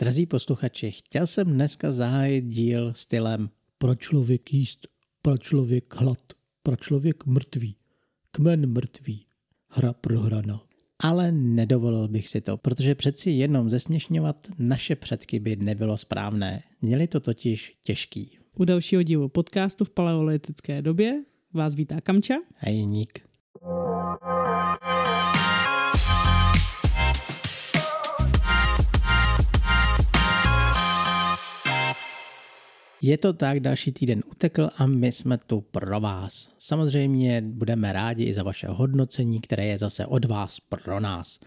Drazí posluchači, chtěl jsem dneska zahájit díl stylem pro člověk jíst, pro člověk hlad, pro člověk mrtvý, kmen mrtvý, hra prohrana. Ale nedovolil bych si to, protože přeci jenom zesměšňovat naše předky by nebylo správné. Měli to totiž těžký. U dalšího dílu podcastu v paleolitické době vás vítá Kamča. A Jeník. Je to tak, další týden utekl a my jsme tu pro vás. Samozřejmě budeme rádi i za vaše hodnocení, které je zase od vás pro nás.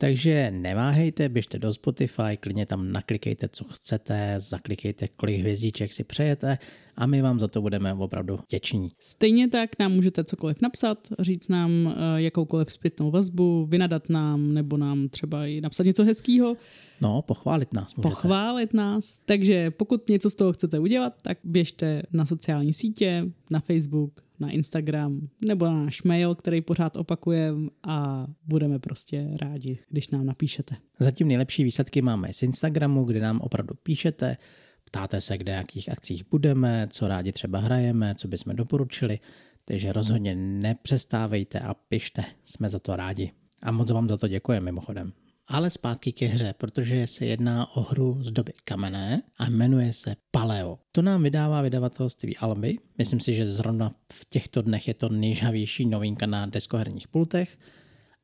Takže neváhejte, běžte do Spotify, klidně tam naklikejte, co chcete, zaklikejte, kolik hvězdíček si přejete a my vám za to budeme opravdu vděční. Stejně tak nám můžete cokoliv napsat, říct nám eh, jakoukoliv zpětnou vazbu, vynadat nám nebo nám třeba i napsat něco hezkého. No, pochválit nás můžete. Pochválit nás. Takže pokud něco z toho chcete udělat, tak běžte na sociální sítě, na Facebook, na Instagram nebo na náš mail, který pořád opakujeme a budeme prostě rádi, když nám napíšete. Zatím nejlepší výsledky máme z Instagramu, kde nám opravdu píšete, ptáte se, kde jakých akcích budeme, co rádi třeba hrajeme, co bychom doporučili, takže rozhodně nepřestávejte a pište, jsme za to rádi. A moc vám za to děkujeme mimochodem. Ale zpátky ke hře, protože se jedná o hru z doby kamenné a jmenuje se Paleo. To nám vydává vydavatelství Alby. Myslím si, že zrovna v těchto dnech je to nejžhavější novinka na deskoherních pultech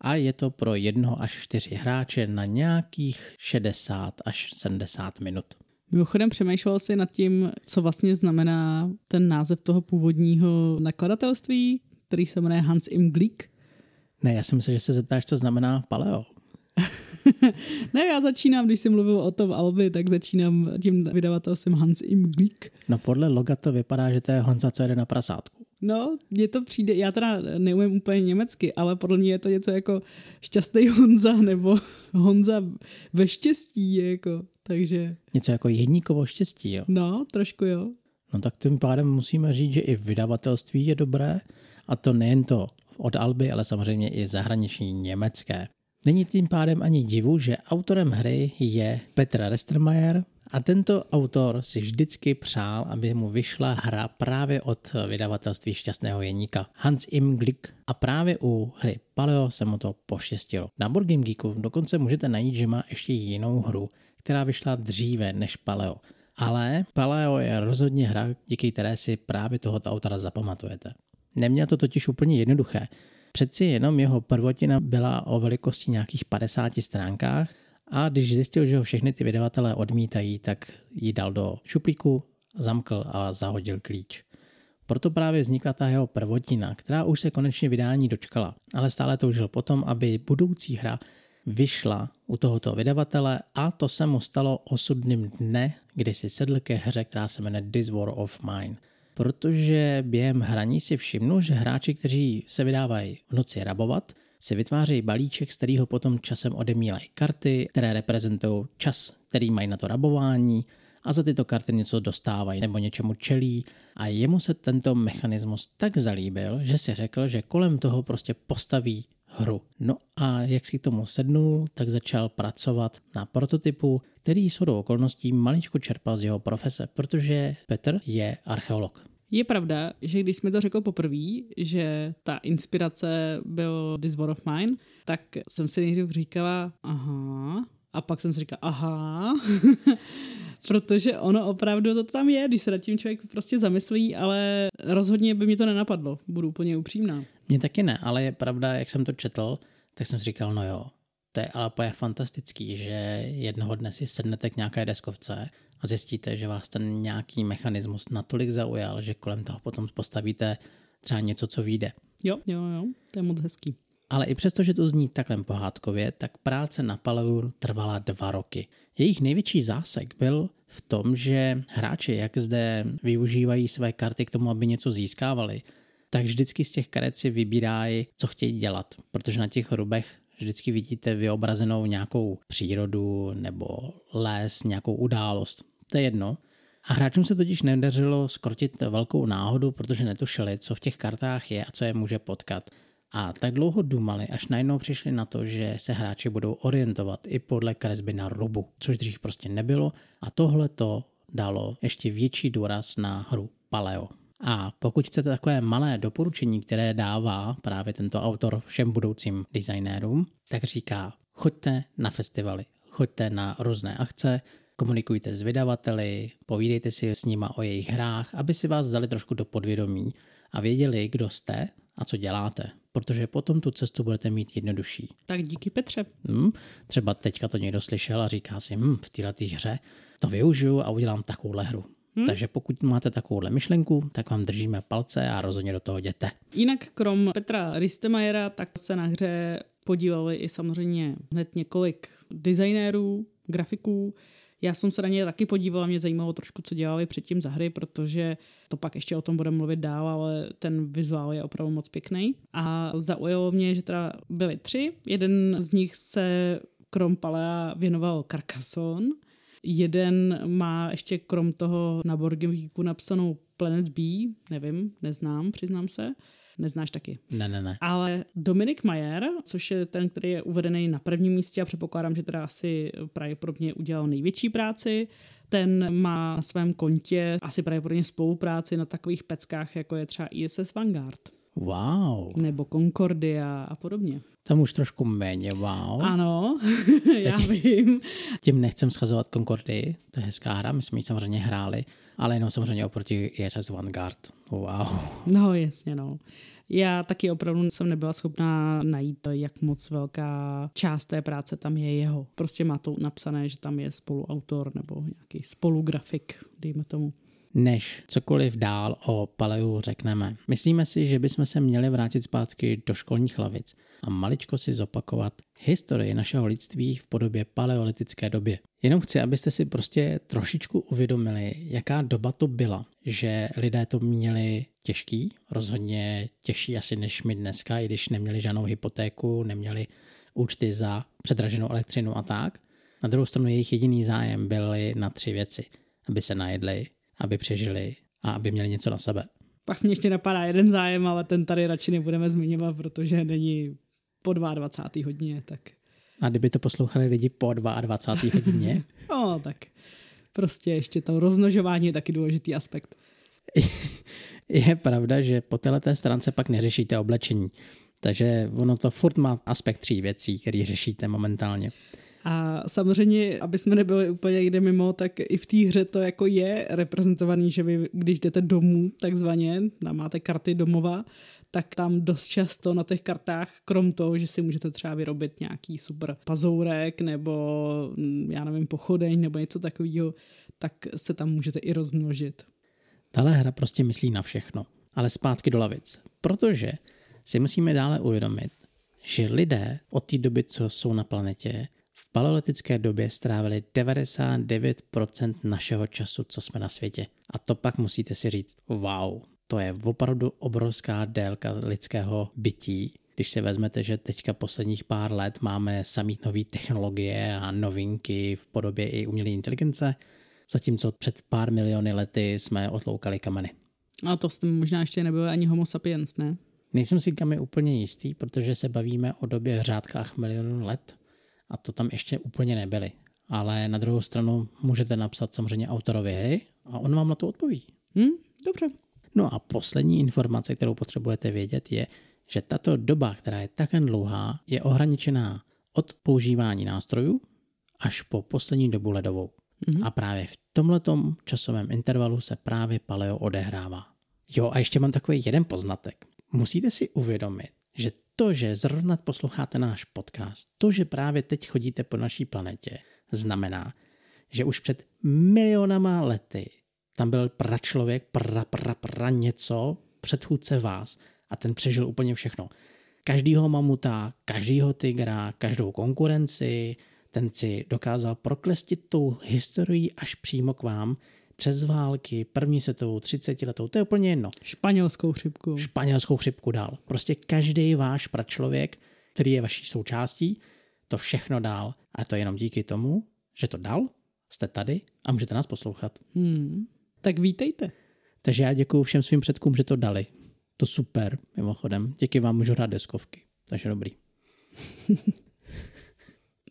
a je to pro jednoho až čtyři hráče na nějakých 60 až 70 minut. Mimochodem přemýšlel si nad tím, co vlastně znamená ten název toho původního nakladatelství, který se jmenuje Hans im Glick. Ne, já si myslím, že se zeptáš, co znamená paleo. ne, já začínám, když jsi mluvil o tom Alby, tak začínám tím vydavatelstvím Hans im Glick. No podle loga to vypadá, že to je Honza, co jede na prasátku. No, mně to přijde, já teda neumím úplně německy, ale podle mě je to něco jako šťastný Honza nebo Honza ve štěstí, jako, takže... Něco jako jedníkovo štěstí, jo? No, trošku jo. No tak tím pádem musíme říct, že i vydavatelství je dobré a to nejen to od Alby, ale samozřejmě i zahraniční německé. Není tím pádem ani divu, že autorem hry je Petr Restermayer a tento autor si vždycky přál, aby mu vyšla hra právě od vydavatelství Šťastného jeníka Hans im Glick a právě u hry Paleo se mu to poštěstilo. Na Board Game Geeku dokonce můžete najít, že má ještě jinou hru, která vyšla dříve než Paleo. Ale Paleo je rozhodně hra, díky které si právě tohoto autora zapamatujete. Neměl to totiž úplně jednoduché. Přeci jenom jeho prvotina byla o velikosti nějakých 50 stránkách a když zjistil, že ho všechny ty vydavatelé odmítají, tak ji dal do šuplíku, zamkl a zahodil klíč. Proto právě vznikla ta jeho prvotina, která už se konečně vydání dočkala, ale stále toužil potom, aby budoucí hra vyšla u tohoto vydavatele a to se mu stalo osudným dne, kdy si sedl ke hře, která se jmenuje This War of Mine – protože během hraní si všimnu, že hráči, kteří se vydávají v noci rabovat, si vytvářejí balíček, z kterého potom časem odemílají karty, které reprezentují čas, který mají na to rabování a za tyto karty něco dostávají nebo něčemu čelí. A jemu se tento mechanismus tak zalíbil, že si řekl, že kolem toho prostě postaví hru. No a jak si k tomu sednul, tak začal pracovat na prototypu, který do okolností maličko čerpal z jeho profese, protože Petr je archeolog. Je pravda, že když jsme to řekl poprvé, že ta inspirace byl This War of Mine, tak jsem si někdy říkala, aha, a pak jsem si říkala, aha, protože ono opravdu to tam je, když se nad tím člověk prostě zamyslí, ale rozhodně by mi to nenapadlo, budu úplně upřímná. Mně taky ne, ale je pravda, jak jsem to četl, tak jsem si říkal, no jo, to je ale je fantastický, že jednoho dne si sednete k nějaké deskovce a zjistíte, že vás ten nějaký mechanismus natolik zaujal, že kolem toho potom postavíte třeba něco, co vyjde. Jo, jo, jo, to je moc hezký. Ale i přesto, že to zní takhle pohádkově, tak práce na Paleur trvala dva roky. Jejich největší zásek byl v tom, že hráči, jak zde využívají své karty k tomu, aby něco získávali, tak vždycky z těch karet si vybírají, co chtějí dělat, protože na těch rubech vždycky vidíte vyobrazenou nějakou přírodu nebo les, nějakou událost. To je jedno. A hráčům se totiž nedařilo skrotit velkou náhodu, protože netušili, co v těch kartách je a co je může potkat. A tak dlouho důmali, až najednou přišli na to, že se hráči budou orientovat i podle kresby na rubu, což dřív prostě nebylo a tohle to dalo ještě větší důraz na hru Paleo. A pokud chcete takové malé doporučení, které dává právě tento autor všem budoucím designérům, tak říká, choďte na festivaly, choďte na různé akce, komunikujte s vydavateli, povídejte si s nima o jejich hrách, aby si vás vzali trošku do podvědomí a věděli, kdo jste a co děláte, protože potom tu cestu budete mít jednodušší. Tak díky Petře. Hmm, třeba teďka to někdo slyšel a říká si, hm, v této hře to využiju a udělám takovou hru. Hmm? Takže pokud máte takovouhle myšlenku, tak vám držíme palce a rozhodně do toho jděte. Jinak krom Petra Ristemajera, tak se na hře podívali i samozřejmě hned několik designérů, grafiků. Já jsem se na ně taky podívala, mě zajímalo trošku, co dělali předtím za hry, protože to pak ještě o tom budeme mluvit dál, ale ten vizuál je opravdu moc pěkný. A zaujalo mě, že teda byli tři. Jeden z nich se krom Palea věnoval Carcassonne, Jeden má ještě krom toho na Borgimíku napsanou Planet B, nevím, neznám, přiznám se. Neznáš taky. Ne, ne, ne. Ale Dominik Mayer, což je ten, který je uvedený na prvním místě a předpokládám, že teda asi pravděpodobně udělal největší práci, ten má na svém kontě asi pravděpodobně spolupráci na takových peckách, jako je třeba ISS Vanguard. Wow. Nebo Concordia a podobně. Tam už trošku méně wow. Ano, já vím. Tím nechcem schazovat Concordii, to je hezká hra, my jsme ji samozřejmě hráli, ale jenom samozřejmě oproti ISS Vanguard. Wow. No jasně, no. Já taky opravdu jsem nebyla schopná najít, jak moc velká část té práce tam je jeho. Prostě má to napsané, že tam je spoluautor nebo nějaký spolugrafik, dejme tomu než cokoliv dál o Paleu řekneme. Myslíme si, že bychom se měli vrátit zpátky do školních lavic a maličko si zopakovat historii našeho lidství v podobě paleolitické doby. Jenom chci, abyste si prostě trošičku uvědomili, jaká doba to byla, že lidé to měli těžký, rozhodně těžší asi než my dneska, i když neměli žádnou hypotéku, neměli účty za předraženou elektřinu a tak. Na druhou stranu jejich jediný zájem byly na tři věci. Aby se najedli, aby přežili a aby měli něco na sebe. Pak mě ještě napadá jeden zájem, ale ten tady radši nebudeme zmiňovat, protože není po 22. hodině, tak... A kdyby to poslouchali lidi po 22. hodině? no, tak prostě ještě to roznožování je taky důležitý aspekt. je pravda, že po této stránce pak neřešíte oblečení. Takže ono to furt má aspekt tří věcí, které řešíte momentálně. A samozřejmě, aby jsme nebyli úplně jde mimo, tak i v té hře to jako je reprezentovaný, že vy, když jdete domů, takzvaně, tam máte karty domova, tak tam dost často na těch kartách, krom toho, že si můžete třeba vyrobit nějaký super pazourek nebo mm, já nevím, pochodeň nebo něco takového, tak se tam můžete i rozmnožit. Tahle hra prostě myslí na všechno. Ale zpátky do lavic. Protože si musíme dále uvědomit, že lidé od té doby, co jsou na planetě, v paleolitické době strávili 99% našeho času, co jsme na světě. A to pak musíte si říct, wow, to je opravdu obrovská délka lidského bytí, když si vezmete, že teďka posledních pár let máme samý nové technologie a novinky v podobě i umělé inteligence, zatímco před pár miliony lety jsme otloukali kameny. A to jsme možná ještě nebyl ani homo sapiens, ne? Nejsem si kamy úplně jistý, protože se bavíme o době v řádkách milionů let a to tam ještě úplně nebyly. Ale na druhou stranu můžete napsat samozřejmě autorovi hry a on vám na to odpoví. Hmm, dobře. No a poslední informace, kterou potřebujete vědět, je, že tato doba, která je tak dlouhá, je ohraničená od používání nástrojů až po poslední dobu ledovou. Mm-hmm. A právě v tomhletom časovém intervalu se právě paleo odehrává. Jo, a ještě mám takový jeden poznatek. Musíte si uvědomit, že to, že zrovna posloucháte náš podcast, to, že právě teď chodíte po naší planetě, znamená, že už před milionama lety tam byl pračlověk, pra, pra, pra něco, předchůdce vás a ten přežil úplně všechno. Každýho mamuta, každýho tygra, každou konkurenci, ten si dokázal proklestit tou historií až přímo k vám, přes války, první světovou, 30 letou, to je úplně jedno. Španělskou chřipku. Španělskou chřipku dál. Prostě každý váš pračlověk, který je vaší součástí, to všechno dál. A to jenom díky tomu, že to dal, jste tady a můžete nás poslouchat. Hmm. Tak vítejte. Takže já děkuji všem svým předkům, že to dali. To super, mimochodem. Díky vám můžu hrát deskovky, takže dobrý.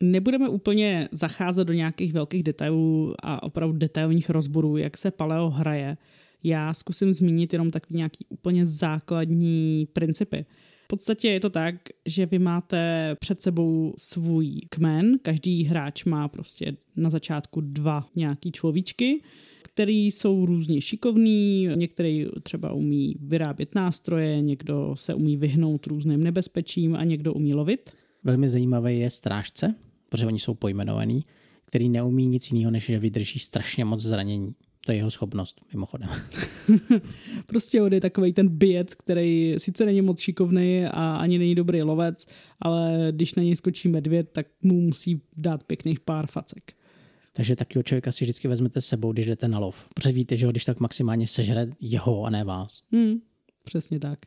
Nebudeme úplně zacházet do nějakých velkých detailů a opravdu detailních rozborů, jak se paleo hraje. Já zkusím zmínit jenom takový nějaký úplně základní principy. V podstatě je to tak, že vy máte před sebou svůj kmen, každý hráč má prostě na začátku dva nějaký človíčky, který jsou různě šikovný, některý třeba umí vyrábět nástroje, někdo se umí vyhnout různým nebezpečím a někdo umí lovit. Velmi zajímavé je strážce, protože oni jsou pojmenovaní, který neumí nic jiného, než že vydrží strašně moc zranění. To je jeho schopnost, mimochodem. prostě on je takový ten bijec, který sice není moc šikovný a ani není dobrý lovec, ale když na něj skočí medvěd, tak mu musí dát pěkných pár facek. Takže takového člověka si vždycky vezmete s sebou, když jdete na lov. Protože víte, že ho když tak maximálně sežere jeho a ne vás. Hmm, přesně tak.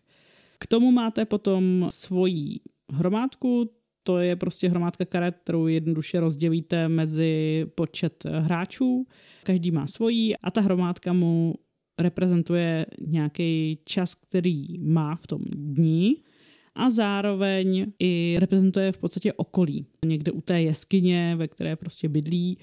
K tomu máte potom svoji hromádku, to je prostě hromádka karet, kterou jednoduše rozdělíte mezi počet hráčů. Každý má svoji a ta hromádka mu reprezentuje nějaký čas, který má v tom dní a zároveň i reprezentuje v podstatě okolí. Někde u té jeskyně, ve které prostě bydlí,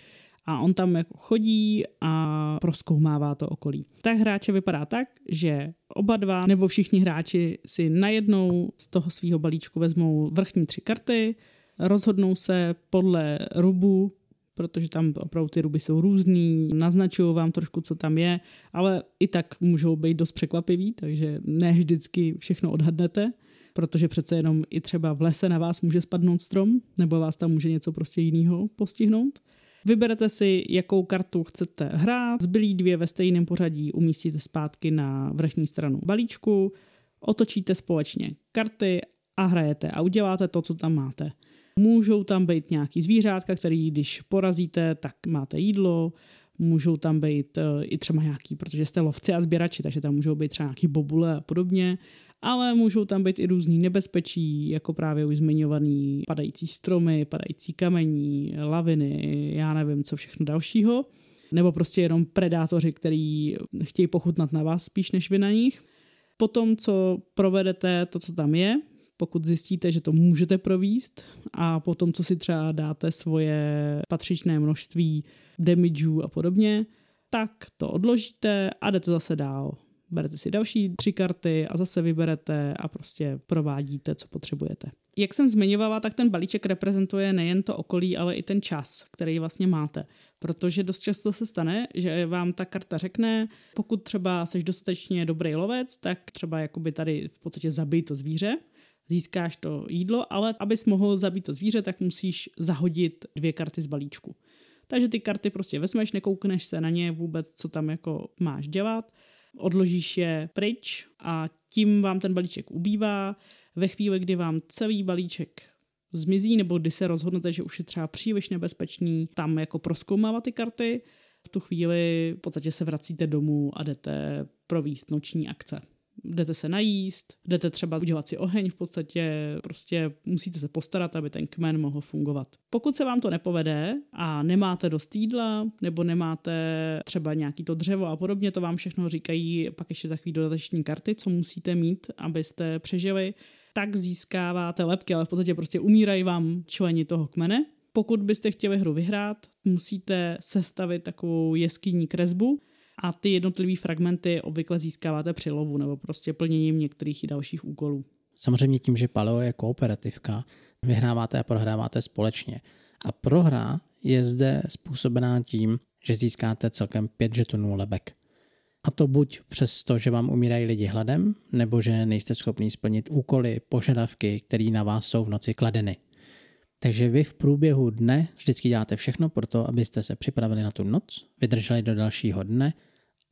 a on tam jako chodí a proskoumává to okolí. Tak hráče vypadá tak, že oba dva nebo všichni hráči si najednou z toho svého balíčku vezmou vrchní tři karty, rozhodnou se podle rubu, protože tam opravdu ty ruby jsou různý, naznačují vám trošku, co tam je, ale i tak můžou být dost překvapivý, takže ne vždycky všechno odhadnete, protože přece jenom i třeba v lese na vás může spadnout strom, nebo vás tam může něco prostě jiného postihnout. Vyberete si, jakou kartu chcete hrát, zbylý dvě ve stejném pořadí umístíte zpátky na vrchní stranu balíčku, otočíte společně karty a hrajete a uděláte to, co tam máte. Můžou tam být nějaký zvířátka, který když porazíte, tak máte jídlo, můžou tam být uh, i třeba nějaký, protože jste lovci a sběrači, takže tam můžou být třeba nějaký bobule a podobně, ale můžou tam být i různý nebezpečí, jako právě už zmiňovaný padající stromy, padající kamení, laviny, já nevím, co všechno dalšího. Nebo prostě jenom predátoři, který chtějí pochutnat na vás spíš než vy na nich. Potom, co provedete to, co tam je, pokud zjistíte, že to můžete províst a potom, co si třeba dáte svoje patřičné množství damageů a podobně, tak to odložíte a jdete zase dál berete si další tři karty a zase vyberete a prostě provádíte, co potřebujete. Jak jsem zmiňovala, tak ten balíček reprezentuje nejen to okolí, ale i ten čas, který vlastně máte. Protože dost často se stane, že vám ta karta řekne, pokud třeba jsi dostatečně dobrý lovec, tak třeba jakoby tady v podstatě zabij to zvíře, získáš to jídlo, ale abys mohl zabít to zvíře, tak musíš zahodit dvě karty z balíčku. Takže ty karty prostě vezmeš, nekoukneš se na ně vůbec, co tam jako máš dělat odložíš je pryč a tím vám ten balíček ubývá. Ve chvíli, kdy vám celý balíček zmizí, nebo kdy se rozhodnete, že už je třeba příliš nebezpečný tam jako proskoumávat ty karty, v tu chvíli v podstatě se vracíte domů a jdete províst noční akce jdete se najíst, jdete třeba udělat si oheň, v podstatě prostě musíte se postarat, aby ten kmen mohl fungovat. Pokud se vám to nepovede a nemáte dost jídla, nebo nemáte třeba nějaký to dřevo a podobně, to vám všechno říkají pak ještě takový dodateční karty, co musíte mít, abyste přežili, tak získáváte lepky, ale v podstatě prostě umírají vám členi toho kmene. Pokud byste chtěli hru vyhrát, musíte sestavit takovou jeskyní kresbu, a ty jednotlivé fragmenty obvykle získáváte při lovu nebo prostě plněním některých i dalších úkolů. Samozřejmě tím, že Paleo je kooperativka, vyhráváte a prohráváte společně. A prohra je zde způsobená tím, že získáte celkem pět žetonů lebek. A to buď přes to, že vám umírají lidi hladem, nebo že nejste schopni splnit úkoly, požadavky, které na vás jsou v noci kladeny. Takže vy v průběhu dne vždycky děláte všechno pro to, abyste se připravili na tu noc, vydrželi do dalšího dne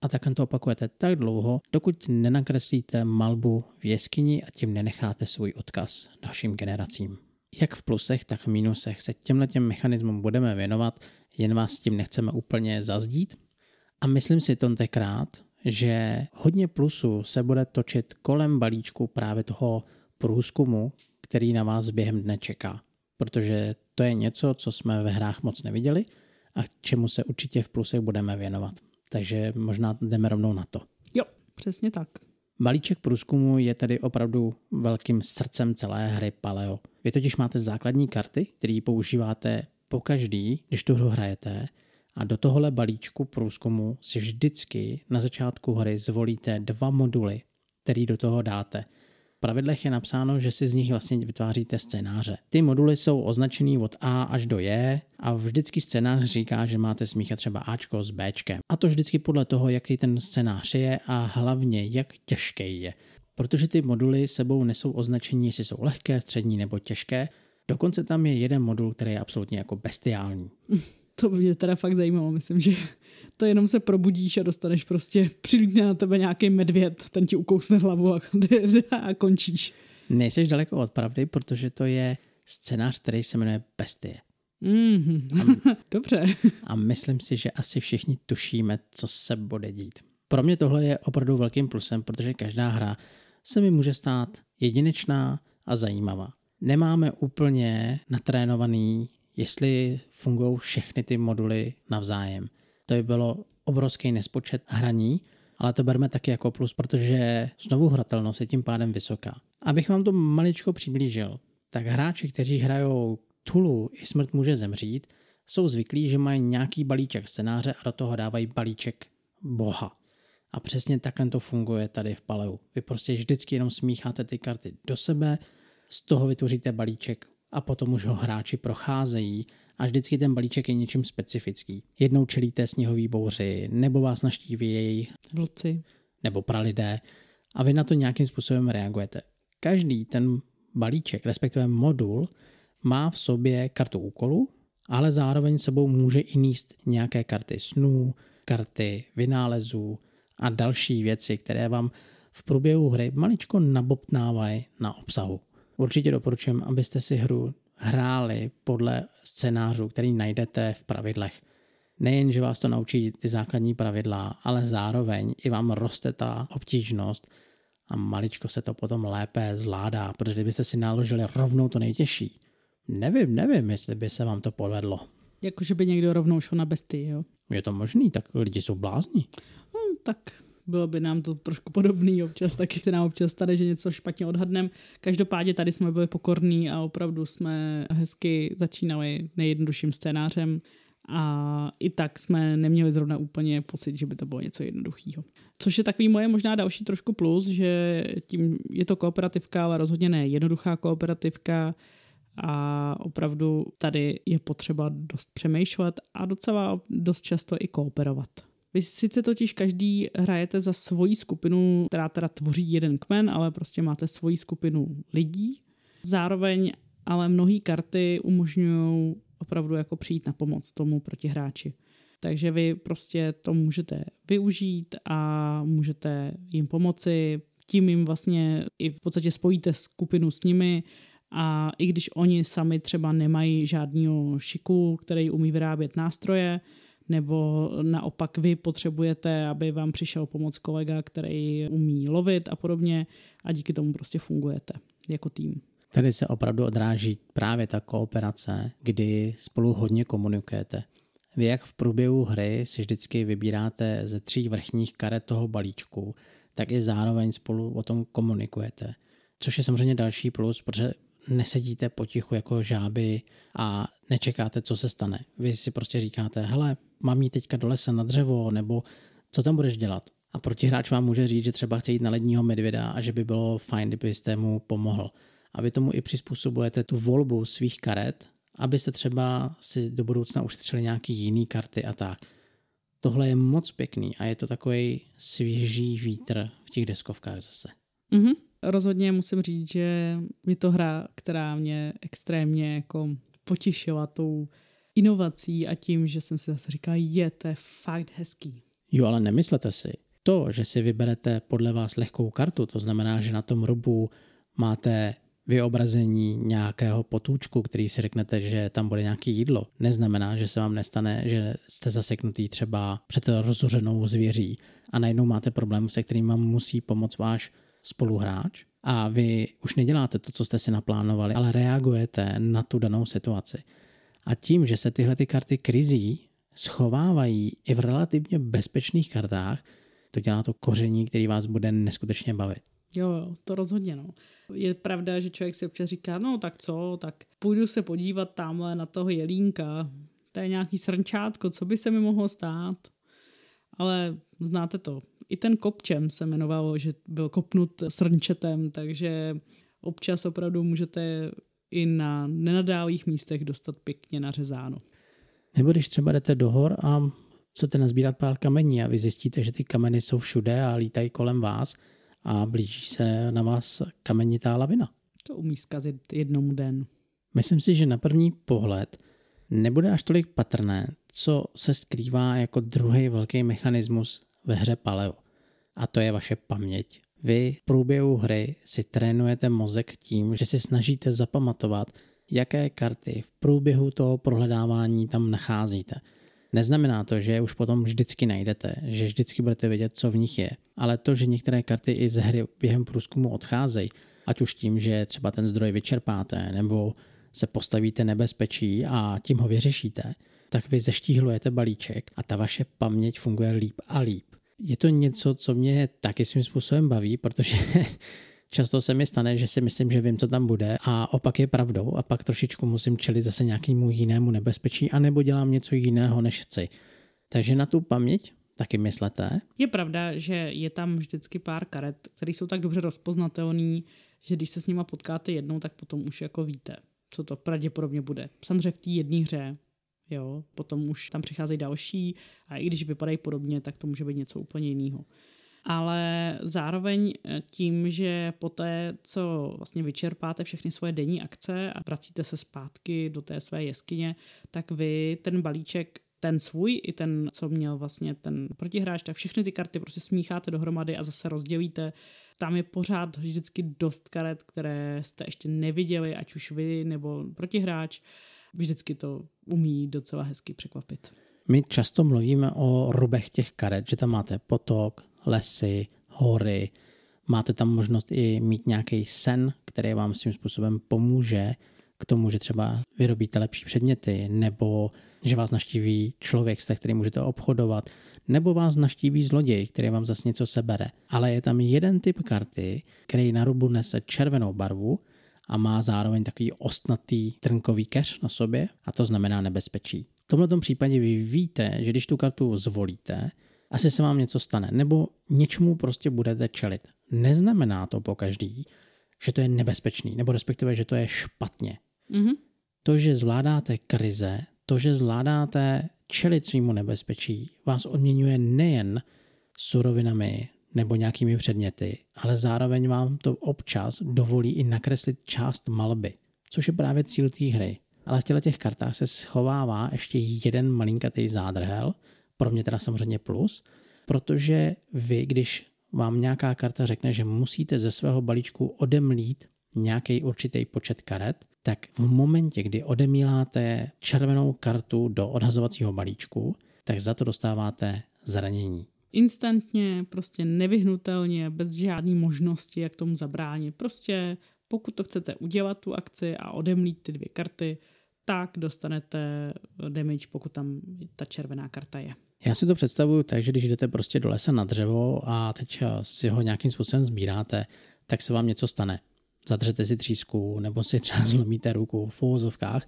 a tak to opakujete tak dlouho, dokud nenakreslíte malbu v jeskyni a tím nenecháte svůj odkaz dalším generacím. Jak v plusech, tak v mínusech se těmhle těm mechanismům budeme věnovat, jen vás tím nechceme úplně zazdít. A myslím si tentokrát, že hodně plusů se bude točit kolem balíčku právě toho průzkumu, který na vás během dne čeká protože to je něco, co jsme ve hrách moc neviděli a čemu se určitě v plusech budeme věnovat. Takže možná jdeme rovnou na to. Jo, přesně tak. Balíček průzkumu je tedy opravdu velkým srdcem celé hry Paleo. Vy totiž máte základní karty, které používáte po každý, když tu hru hrajete a do tohohle balíčku průzkumu si vždycky na začátku hry zvolíte dva moduly, který do toho dáte – pravidlech je napsáno, že si z nich vlastně vytváříte scénáře. Ty moduly jsou označený od A až do J a vždycky scénář říká, že máte smíchat třeba Ačko s Bčkem. A to vždycky podle toho, jaký ten scénář je a hlavně jak těžký je. Protože ty moduly sebou nesou označení, jestli jsou lehké, střední nebo těžké. Dokonce tam je jeden modul, který je absolutně jako bestiální. To by mě teda fakt zajímalo, myslím, že to jenom se probudíš a dostaneš prostě, přilítne na tebe nějaký medvěd, ten ti ukousne hlavu a, a končíš. Nejseš daleko od pravdy, protože to je scénář, který se jmenuje Bestie. Mm, a, dobře. A myslím si, že asi všichni tušíme, co se bude dít. Pro mě tohle je opravdu velkým plusem, protože každá hra se mi může stát jedinečná a zajímavá. Nemáme úplně natrénovaný jestli fungují všechny ty moduly navzájem. To by bylo obrovský nespočet hraní, ale to bereme taky jako plus, protože znovu hratelnost je tím pádem vysoká. Abych vám to maličko přiblížil, tak hráči, kteří hrajou Tulu i smrt může zemřít, jsou zvyklí, že mají nějaký balíček scénáře a do toho dávají balíček boha. A přesně takhle to funguje tady v Paleu. Vy prostě vždycky jenom smícháte ty karty do sebe, z toho vytvoříte balíček a potom už ho hráči procházejí a vždycky ten balíček je něčím specifický. Jednou čelíte sněhový bouři, nebo vás naštíví vlci, nebo pralidé a vy na to nějakým způsobem reagujete. Každý ten balíček, respektive modul, má v sobě kartu úkolu, ale zároveň sebou může i níst nějaké karty snů, karty vynálezů a další věci, které vám v průběhu hry maličko nabobtnávají na obsahu. Určitě doporučuji, abyste si hru hráli podle scénářů, který najdete v pravidlech. Nejen, že vás to naučí ty základní pravidla, ale zároveň i vám roste ta obtížnost a maličko se to potom lépe zvládá, protože kdybyste si naložili rovnou to nejtěžší, nevím, nevím, jestli by se vám to povedlo. Jako, že by někdo rovnou šel na bestii, jo? Je to možný, tak lidi jsou blázni. No, tak bylo by nám to trošku podobný občas, taky se nám občas stane, že něco špatně odhadneme. Každopádně tady jsme byli pokorní a opravdu jsme hezky začínali nejjednodušším scénářem a i tak jsme neměli zrovna úplně pocit, že by to bylo něco jednoduchého. Což je takový moje možná další trošku plus, že tím je to kooperativka, ale rozhodně ne jednoduchá kooperativka a opravdu tady je potřeba dost přemýšlet a docela dost často i kooperovat. Vy sice totiž každý hrajete za svoji skupinu, která teda tvoří jeden kmen, ale prostě máte svoji skupinu lidí. Zároveň ale mnohé karty umožňují opravdu jako přijít na pomoc tomu protihráči. Takže vy prostě to můžete využít a můžete jim pomoci, tím jim vlastně i v podstatě spojíte skupinu s nimi a i když oni sami třeba nemají žádného šiku, který umí vyrábět nástroje, nebo naopak vy potřebujete, aby vám přišel pomoc kolega, který umí lovit a podobně a díky tomu prostě fungujete jako tým. Tady se opravdu odráží právě ta kooperace, kdy spolu hodně komunikujete. Vy jak v průběhu hry si vždycky vybíráte ze tří vrchních karet toho balíčku, tak i zároveň spolu o tom komunikujete. Což je samozřejmě další plus, protože nesedíte potichu jako žáby a nečekáte, co se stane. Vy si prostě říkáte, hele, mám jít teďka do lesa na dřevo, nebo co tam budeš dělat? A protihráč vám může říct, že třeba chce jít na ledního medvěda a že by bylo fajn, kdybyste mu pomohl. A vy tomu i přizpůsobujete tu volbu svých karet, abyste třeba si do budoucna ušetřili nějaký jiný karty a tak. Tohle je moc pěkný a je to takový svěží vítr v těch deskovkách zase. Mm-hmm. Rozhodně musím říct, že je to hra, která mě extrémně jako potěšila tou inovací a tím, že jsem si zase říkal, je, to je fakt hezký. Jo, ale nemyslete si, to, že si vyberete podle vás lehkou kartu, to znamená, že na tom rubu máte vyobrazení nějakého potůčku, který si řeknete, že tam bude nějaký jídlo, neznamená, že se vám nestane, že jste zaseknutý třeba před rozuřenou zvěří a najednou máte problém, se kterým vám musí pomoct váš spoluhráč a vy už neděláte to, co jste si naplánovali, ale reagujete na tu danou situaci. A tím, že se tyhle ty karty krizí schovávají i v relativně bezpečných kartách, to dělá to koření, který vás bude neskutečně bavit. Jo, to rozhodně, no. Je pravda, že člověk si občas říká, no tak co, tak půjdu se podívat tamhle na toho jelínka, to je nějaký srnčátko, co by se mi mohlo stát. Ale znáte to, i ten kopčem se jmenovalo, že byl kopnut srnčetem, takže občas opravdu můžete i na nenadálých místech dostat pěkně nařezáno. Nebo když třeba jdete do hor a chcete nazbírat pár kamení a vy zjistíte, že ty kameny jsou všude a lítají kolem vás a blíží se na vás kamenitá lavina. To umí zkazit jednomu den. Myslím si, že na první pohled nebude až tolik patrné, co se skrývá jako druhý velký mechanismus ve hře Paleo. A to je vaše paměť. Vy v průběhu hry si trénujete mozek tím, že si snažíte zapamatovat, jaké karty v průběhu toho prohledávání tam nacházíte. Neznamená to, že už potom vždycky najdete, že vždycky budete vědět, co v nich je, ale to, že některé karty i z hry během průzkumu odcházejí, ať už tím, že třeba ten zdroj vyčerpáte, nebo se postavíte nebezpečí a tím ho vyřešíte, tak vy zeštíhlujete balíček a ta vaše paměť funguje líp a líp. Je to něco, co mě taky svým způsobem baví, protože často se mi stane, že si myslím, že vím, co tam bude a opak je pravdou a pak trošičku musím čelit zase nějakému jinému nebezpečí anebo dělám něco jiného, než chci. Takže na tu paměť taky myslete. Je pravda, že je tam vždycky pár karet, které jsou tak dobře rozpoznatelné, že když se s nima potkáte jednou, tak potom už jako víte, co to pravděpodobně bude. Samozřejmě v té jedné hře, jo, potom už tam přicházejí další a i když vypadají podobně, tak to může být něco úplně jiného ale zároveň eh, tím, že poté, co vlastně vyčerpáte všechny svoje denní akce a vracíte se zpátky do té své jeskyně, tak vy ten balíček ten svůj i ten, co měl vlastně ten protihráč, tak všechny ty karty prostě smícháte dohromady a zase rozdělíte. Tam je pořád vždycky dost karet, které jste ještě neviděli, ať už vy nebo protihráč. Vždycky to umí docela hezky překvapit. My často mluvíme o rubech těch karet, že tam máte potok, lesy, hory. Máte tam možnost i mít nějaký sen, který vám svým způsobem pomůže k tomu, že třeba vyrobíte lepší předměty, nebo že vás naštíví člověk, se kterým můžete obchodovat, nebo vás naštíví zloděj, který vám zase něco sebere. Ale je tam jeden typ karty, který na rubu nese červenou barvu a má zároveň takový ostnatý trnkový keř na sobě a to znamená nebezpečí. V tomto případě vy víte, že když tu kartu zvolíte, asi se vám něco stane, nebo něčemu prostě budete čelit. Neznamená to po každý, že to je nebezpečný, nebo respektive, že to je špatně. Mm-hmm. To, že zvládáte krize, to, že zvládáte čelit svýmu nebezpečí, vás odměňuje nejen surovinami nebo nějakými předměty, ale zároveň vám to občas dovolí i nakreslit část malby, což je právě cíl té hry. Ale v těle těch kartách se schovává ještě jeden malinkatý zádrhel, pro mě teda samozřejmě plus, protože vy, když vám nějaká karta řekne, že musíte ze svého balíčku odemlít nějaký určitý počet karet, tak v momentě, kdy odemíláte červenou kartu do odhazovacího balíčku, tak za to dostáváte zranění. Instantně, prostě nevyhnutelně, bez žádné možnosti, jak tomu zabránit. Prostě pokud to chcete udělat tu akci a odemlít ty dvě karty, tak dostanete damage, pokud tam ta červená karta je. Já si to představuju tak, že když jdete prostě do lesa na dřevo a teď eh, si ho nějakým způsobem sbíráte, tak se vám něco stane. Zadřete si třísku nebo si třeba zlomíte ruku v uvozovkách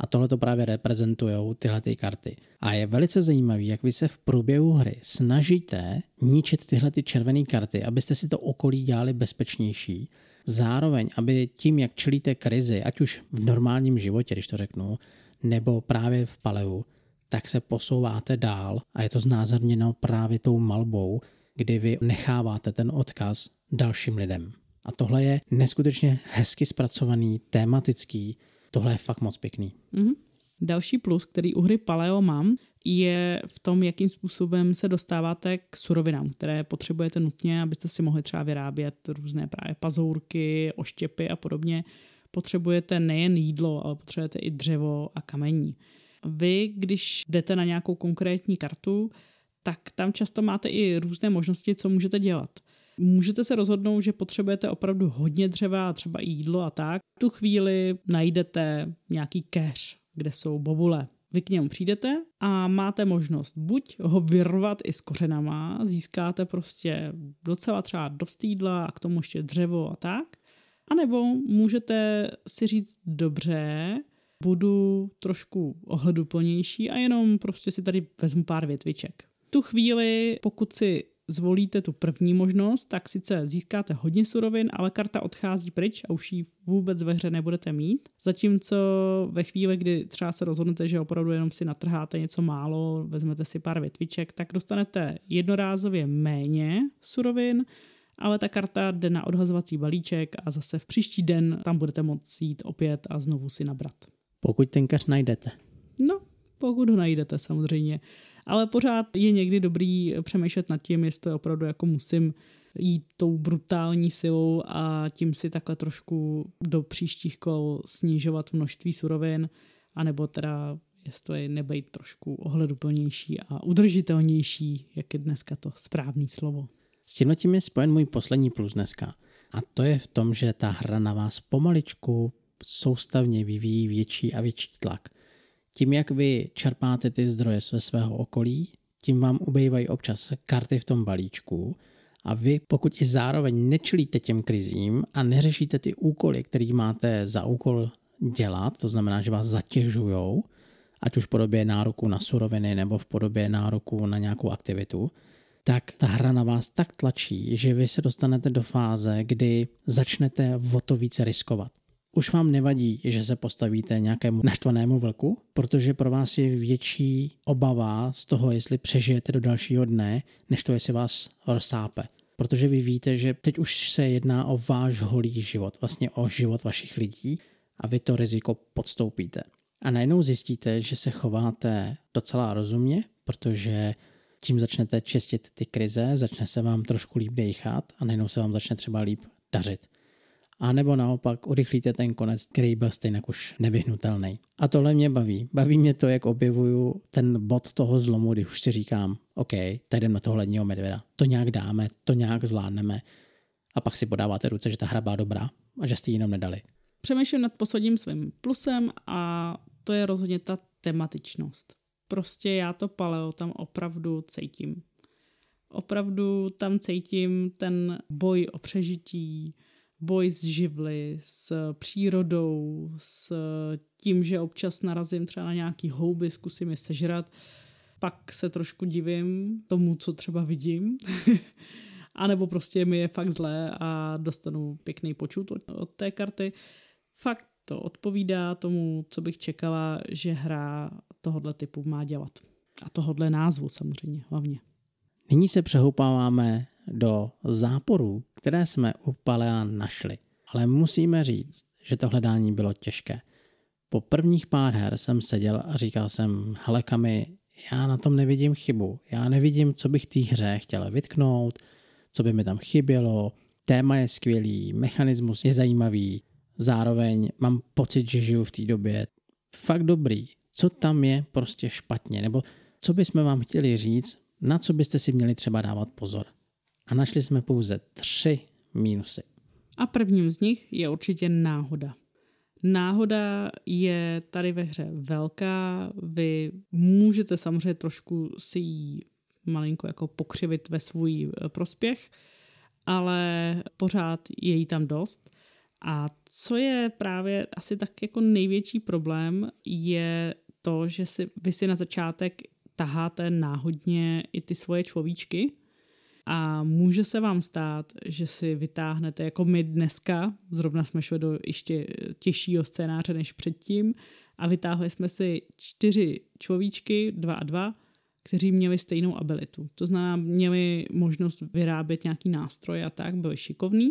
a tohle to právě reprezentují tyhle ty karty. A je velice zajímavé, jak vy se v průběhu hry snažíte ničit tyhle ty červené karty, abyste si to okolí dělali bezpečnější. Zároveň, aby tím, jak čelíte krizi, ať už v normálním životě, když to řeknu, nebo právě v paleu, tak se posouváte dál a je to znázorněno právě tou malbou, kdy vy necháváte ten odkaz dalším lidem. A tohle je neskutečně hezky zpracovaný, tematický, tohle je fakt moc pěkný. Mm-hmm. Další plus, který u hry Paleo mám, je v tom, jakým způsobem se dostáváte k surovinám, které potřebujete nutně, abyste si mohli třeba vyrábět různé právě pazourky, oštěpy a podobně. Potřebujete nejen jídlo, ale potřebujete i dřevo a kamení. Vy, když jdete na nějakou konkrétní kartu, tak tam často máte i různé možnosti, co můžete dělat. Můžete se rozhodnout, že potřebujete opravdu hodně dřeva a třeba i jídlo a tak. V tu chvíli najdete nějaký keř, kde jsou bobule. vy k němu přijdete a máte možnost buď ho vyrvat i s kořenama, získáte prostě docela třeba dost jídla a k tomu ještě dřevo a tak, anebo můžete si říct dobře, budu trošku ohleduplnější a jenom prostě si tady vezmu pár větviček. Tu chvíli, pokud si zvolíte tu první možnost, tak sice získáte hodně surovin, ale karta odchází pryč a už ji vůbec ve hře nebudete mít. Zatímco ve chvíli, kdy třeba se rozhodnete, že opravdu jenom si natrháte něco málo, vezmete si pár větviček, tak dostanete jednorázově méně surovin, ale ta karta jde na odhazovací balíček a zase v příští den tam budete moct jít opět a znovu si nabrat. Pokud ten kař najdete. No, pokud ho najdete samozřejmě. Ale pořád je někdy dobrý přemýšlet nad tím, jestli opravdu jako musím jít tou brutální silou a tím si takhle trošku do příštích kol snižovat množství surovin, anebo teda jestli nebejt trošku ohleduplnější a udržitelnější, jak je dneska to správný slovo. S tím je spojen můj poslední plus dneska. A to je v tom, že ta hra na vás pomaličku soustavně vyvíjí větší a větší tlak. Tím, jak vy čerpáte ty zdroje ze svého okolí, tím vám ubývají občas karty v tom balíčku a vy, pokud i zároveň nečelíte těm krizím a neřešíte ty úkoly, které máte za úkol dělat, to znamená, že vás zatěžujou, ať už v podobě nároku na suroviny nebo v podobě nároku na nějakou aktivitu, tak ta hra na vás tak tlačí, že vy se dostanete do fáze, kdy začnete o to více riskovat. Už vám nevadí, že se postavíte nějakému naštvanému vlku, protože pro vás je větší obava z toho, jestli přežijete do dalšího dne, než to, jestli vás rozsápe. Protože vy víte, že teď už se jedná o váš holý život, vlastně o život vašich lidí a vy to riziko podstoupíte. A najednou zjistíte, že se chováte docela rozumně, protože tím začnete čistit ty krize, začne se vám trošku líp dechat a najednou se vám začne třeba líp dařit. A nebo naopak urychlíte ten konec, který byl stejně už nevyhnutelný. A tohle mě baví. Baví mě to, jak objevuju ten bod toho zlomu, kdy už si říkám, OK, tady jdeme na toho ledního medvěda. To nějak dáme, to nějak zvládneme. A pak si podáváte ruce, že ta hra byla dobrá a že jste ji jenom nedali. Přemýšlím nad posledním svým plusem a to je rozhodně ta tematičnost. Prostě já to paleo tam opravdu cítím. Opravdu tam cítím ten boj o přežití, boj s živly, s přírodou, s tím, že občas narazím třeba na nějaký houby, zkusím je sežrat, pak se trošku divím tomu, co třeba vidím. a nebo prostě mi je fakt zlé a dostanu pěkný počut od, té karty. Fakt to odpovídá tomu, co bych čekala, že hra tohohle typu má dělat. A tohohle názvu samozřejmě hlavně. Nyní se přehoupáváme do záporů, které jsme u Palea našli. Ale musíme říct, že to hledání bylo těžké. Po prvních pár her jsem seděl a říkal jsem, hele Kami, já na tom nevidím chybu. Já nevidím, co bych té hře chtěl vytknout, co by mi tam chybělo. Téma je skvělý, mechanismus je zajímavý, zároveň mám pocit, že žiju v té době fakt dobrý. Co tam je prostě špatně, nebo co bychom vám chtěli říct, na co byste si měli třeba dávat pozor. A našli jsme pouze tři mínusy. A prvním z nich je určitě náhoda. Náhoda je tady ve hře velká, vy můžete samozřejmě trošku si ji malinko jako pokřivit ve svůj eh, prospěch, ale pořád je jí tam dost. A co je právě asi tak jako největší problém, je to, že si, vy si na začátek taháte náhodně i ty svoje človíčky a může se vám stát, že si vytáhnete, jako my dneska, zrovna jsme šli do ještě těžšího scénáře než předtím a vytáhli jsme si čtyři človíčky, dva a dva, kteří měli stejnou abilitu. To znamená, měli možnost vyrábět nějaký nástroj a tak, byli šikovní,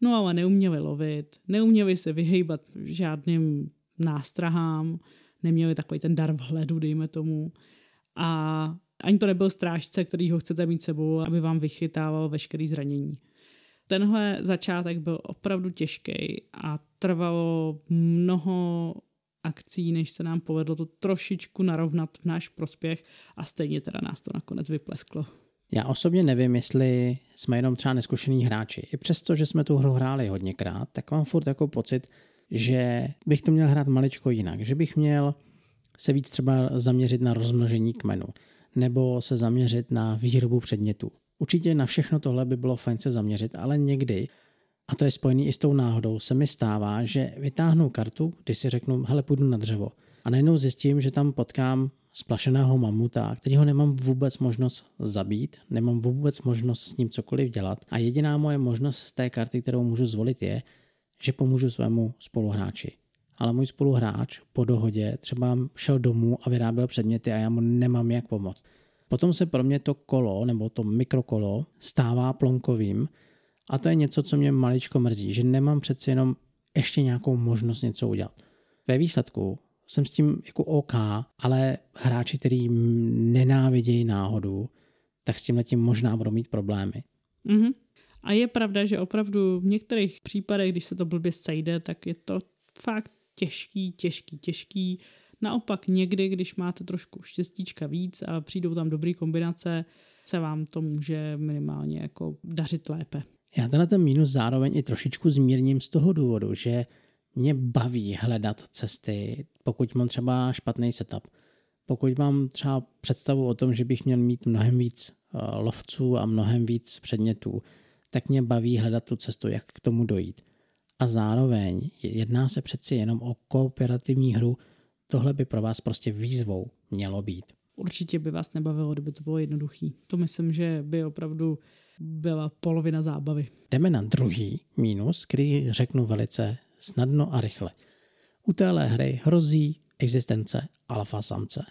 no ale neuměli lovit, neuměli se vyhejbat žádným nástrahám, neměli takový ten dar vhledu, dejme tomu. A ani to nebyl strážce, který ho chcete mít sebou, aby vám vychytával veškerý zranění. Tenhle začátek byl opravdu těžký a trvalo mnoho akcí, než se nám povedlo to trošičku narovnat v náš prospěch a stejně teda nás to nakonec vyplesklo. Já osobně nevím, jestli jsme jenom třeba neskušení hráči. I přesto, že jsme tu hru hráli hodněkrát, tak mám furt jako pocit, že bych to měl hrát maličko jinak. Že bych měl se víc třeba zaměřit na rozmnožení kmenu nebo se zaměřit na výrobu předmětů. Určitě na všechno tohle by bylo fajn se zaměřit, ale někdy, a to je spojený i s tou náhodou, se mi stává, že vytáhnu kartu, když si řeknu, hele, půjdu na dřevo. A najednou zjistím, že tam potkám splašeného mamuta, kterýho nemám vůbec možnost zabít, nemám vůbec možnost s ním cokoliv dělat. A jediná moje možnost z té karty, kterou můžu zvolit, je, že pomůžu svému spoluhráči. Ale můj spoluhráč po dohodě třeba šel domů a vyráběl předměty a já mu nemám jak pomoct. Potom se pro mě to kolo nebo to mikrokolo stává plonkovým a to je něco, co mě maličko mrzí, že nemám přeci jenom ještě nějakou možnost něco udělat. Ve výsledku jsem s tím jako OK, ale hráči, který nenávidějí náhodu, tak s tím možná budou mít problémy. Mm-hmm. A je pravda, že opravdu v některých případech, když se to blbě sejde, tak je to fakt těžký, těžký, těžký. Naopak někdy, když máte trošku štěstíčka víc a přijdou tam dobré kombinace, se vám to může minimálně jako dařit lépe. Já tenhle ten mínus zároveň i trošičku zmírním z toho důvodu, že mě baví hledat cesty, pokud mám třeba špatný setup. Pokud mám třeba představu o tom, že bych měl mít mnohem víc eh, lovců a mnohem víc předmětů, tak mě baví hledat tu cestu, jak k tomu dojít. A zároveň jedná se přeci jenom o kooperativní hru, tohle by pro vás prostě výzvou mělo být. Určitě by vás nebavilo, kdyby to bylo jednoduchý. To myslím, že by opravdu byla polovina zábavy. Jdeme na druhý mínus, který řeknu velice snadno a rychle. U téhle hry hrozí existence alfa samce.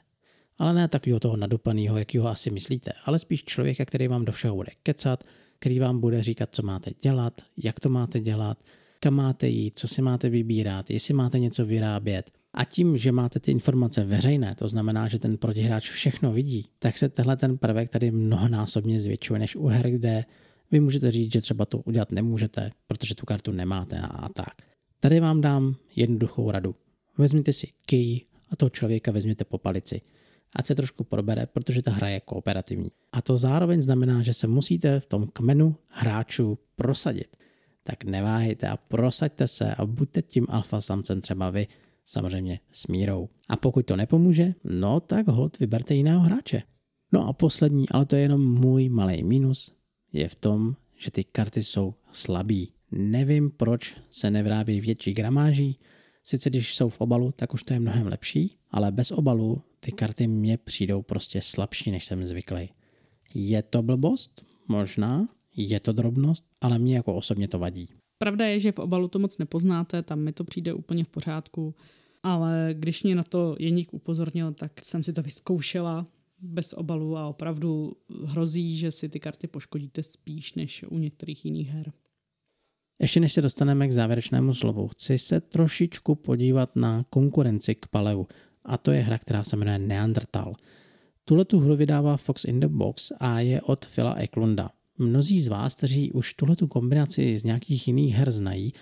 Ale ne takového toho nadupaného, jaký ho asi myslíte, ale spíš člověka, který vám do všeho bude kecat, který vám bude říkat, co máte dělat, jak to máte dělat, kam máte jít, co si máte vybírat, jestli máte něco vyrábět. A tím, že máte ty informace veřejné, to znamená, že ten protihráč všechno vidí, tak se tenhle ten prvek tady mnohonásobně zvětšuje než u her, kde vy můžete říct, že třeba to udělat nemůžete, protože tu kartu nemáte a tak. Tady vám dám jednoduchou radu. Vezměte si key a toho člověka vezměte po palici. Ať se trošku probere, protože ta hra je kooperativní. A to zároveň znamená, že se musíte v tom kmenu hráčů prosadit. Tak neváhejte a prosaďte se a buďte tím alfa samcem třeba vy, samozřejmě s mírou. A pokud to nepomůže, no tak hod vyberte jiného hráče. No a poslední, ale to je jenom můj malý minus, je v tom, že ty karty jsou slabý. Nevím, proč se nevyrábí větší gramáží, sice když jsou v obalu, tak už to je mnohem lepší, ale bez obalu ty karty mě přijdou prostě slabší, než jsem zvyklý. Je to blbost? Možná. Je to drobnost, ale mě jako osobně to vadí. Pravda je, že v obalu to moc nepoznáte, tam mi to přijde úplně v pořádku, ale když mě na to Jeník upozornil, tak jsem si to vyzkoušela bez obalu a opravdu hrozí, že si ty karty poškodíte spíš než u některých jiných her. Ještě než se dostaneme k závěrečnému slovu, chci se trošičku podívat na konkurenci k Paleu. A to je hra, která se jmenuje Neandertal. Tuhle tu hru vydává Fox in the Box a je od Phila Eklunda. Mnozí z vás, kteří už tuhle tu kombinaci z nějakých jiných her znají,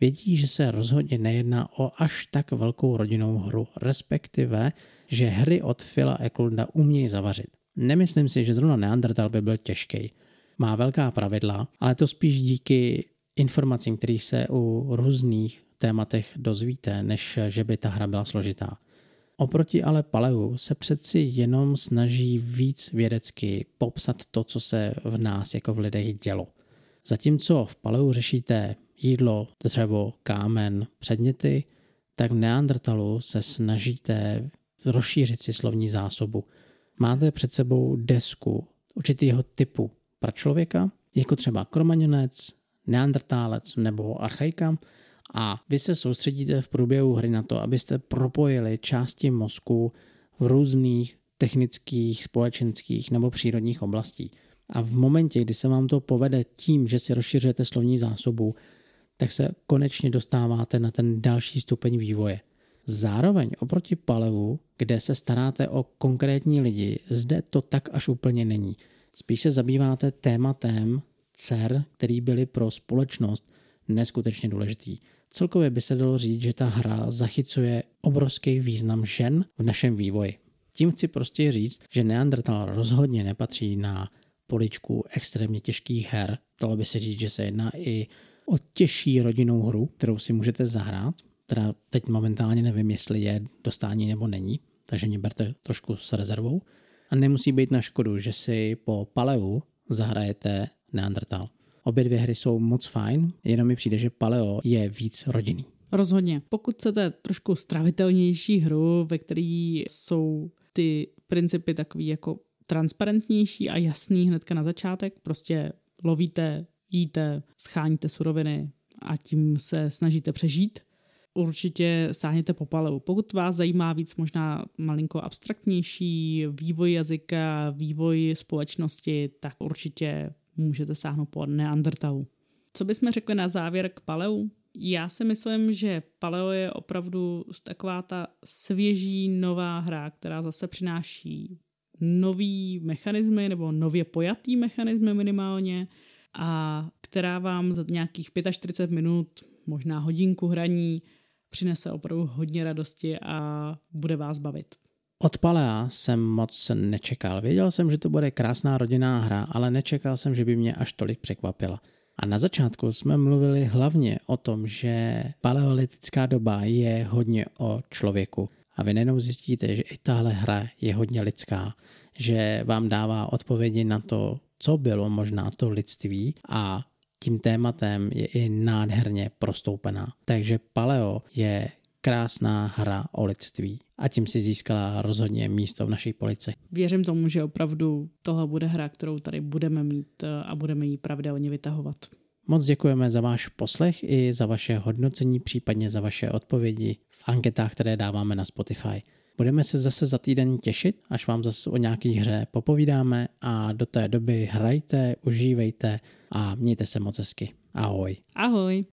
vědí, že se rozhodně nejedná o až tak velkou rodinnou hru, respektive, že hry od Phila Eklunda umějí zavařit. Nemyslím si, že zrovna Neandertal by byl těžký. Má velká pravidla, ale to spíš díky informacím, které se u různých tématech dozvíte, než že by ta hra byla složitá. Oproti ale Paleu se přeci jenom snaží víc vědecky popsat to, co se v nás jako v lidech dělo. Zatímco v Paleu řešíte jídlo, dřevo, kámen, předměty, tak v Neandertalu se snažíte rozšířit si slovní zásobu. Máte před sebou desku určitého typu pro člověka, jako třeba kromaňonec, neandertálec nebo archaika a vy se soustředíte v průběhu hry na to, abyste propojili části mozku v různých technických, společenských nebo přírodních oblastí. A v momentě, kdy se vám to povede tím, že si rozšiřujete slovní zásobu, tak se konečně dostáváte na ten další stupeň vývoje. Zároveň oproti palevu, kde se staráte o konkrétní lidi, zde to tak až úplně není. Spíš se zabýváte tématem dcer, který byly pro společnost neskutečně důležitý. Celkově by se dalo říct, že ta hra zachycuje obrovský význam žen v našem vývoji. Tím chci prostě říct, že Neandertal rozhodně nepatří na poličku extrémně těžkých her. Dalo by se říct, že se jedná i o těžší rodinnou hru, kterou si můžete zahrát, teda teď momentálně nevím, jestli je dostání nebo není, takže mě berte trošku s rezervou. A nemusí být na škodu, že si po Paleu zahrajete Neandertal. Obě dvě hry jsou moc fajn, jenom mi přijde, že Paleo je víc rodinný. Rozhodně. Pokud chcete trošku stravitelnější hru, ve které jsou ty principy takový jako transparentnější a jasný hnedka na začátek, prostě lovíte, jíte, scháníte suroviny a tím se snažíte přežít, určitě sáhněte po paleu. Pokud vás zajímá víc možná malinko abstraktnější vývoj jazyka, vývoj společnosti, tak určitě můžete sáhnout po Neandertalu. Co bychom řekli na závěr k paleu? Já si myslím, že Paleo je opravdu taková ta svěží nová hra, která zase přináší nový mechanismy nebo nově pojatý mechanismy minimálně a která vám za nějakých 45 minut, možná hodinku hraní přinese opravdu hodně radosti a bude vás bavit. Od Palea jsem moc nečekal. Věděl jsem, že to bude krásná rodinná hra, ale nečekal jsem, že by mě až tolik překvapila. A na začátku jsme mluvili hlavně o tom, že paleolitická doba je hodně o člověku. A vy nejenom zjistíte, že i tahle hra je hodně lidská, že vám dává odpovědi na to, co bylo možná to lidství a tím tématem je i nádherně prostoupená. Takže Paleo je krásná hra o lidství a tím si získala rozhodně místo v naší polici. Věřím tomu, že opravdu tohle bude hra, kterou tady budeme mít eh, a budeme ji pravidelně vytahovat. Moc děkujeme za váš poslech i za vaše hodnocení, případně za vaše odpovědi v anketách, které dáváme na Spotify. Budeme se zase za týden těšit, až vám zase o nějaký hře popovídáme a do té doby hrajte, užívejte a mějte se moc hezky. Ahoj. Ahoj.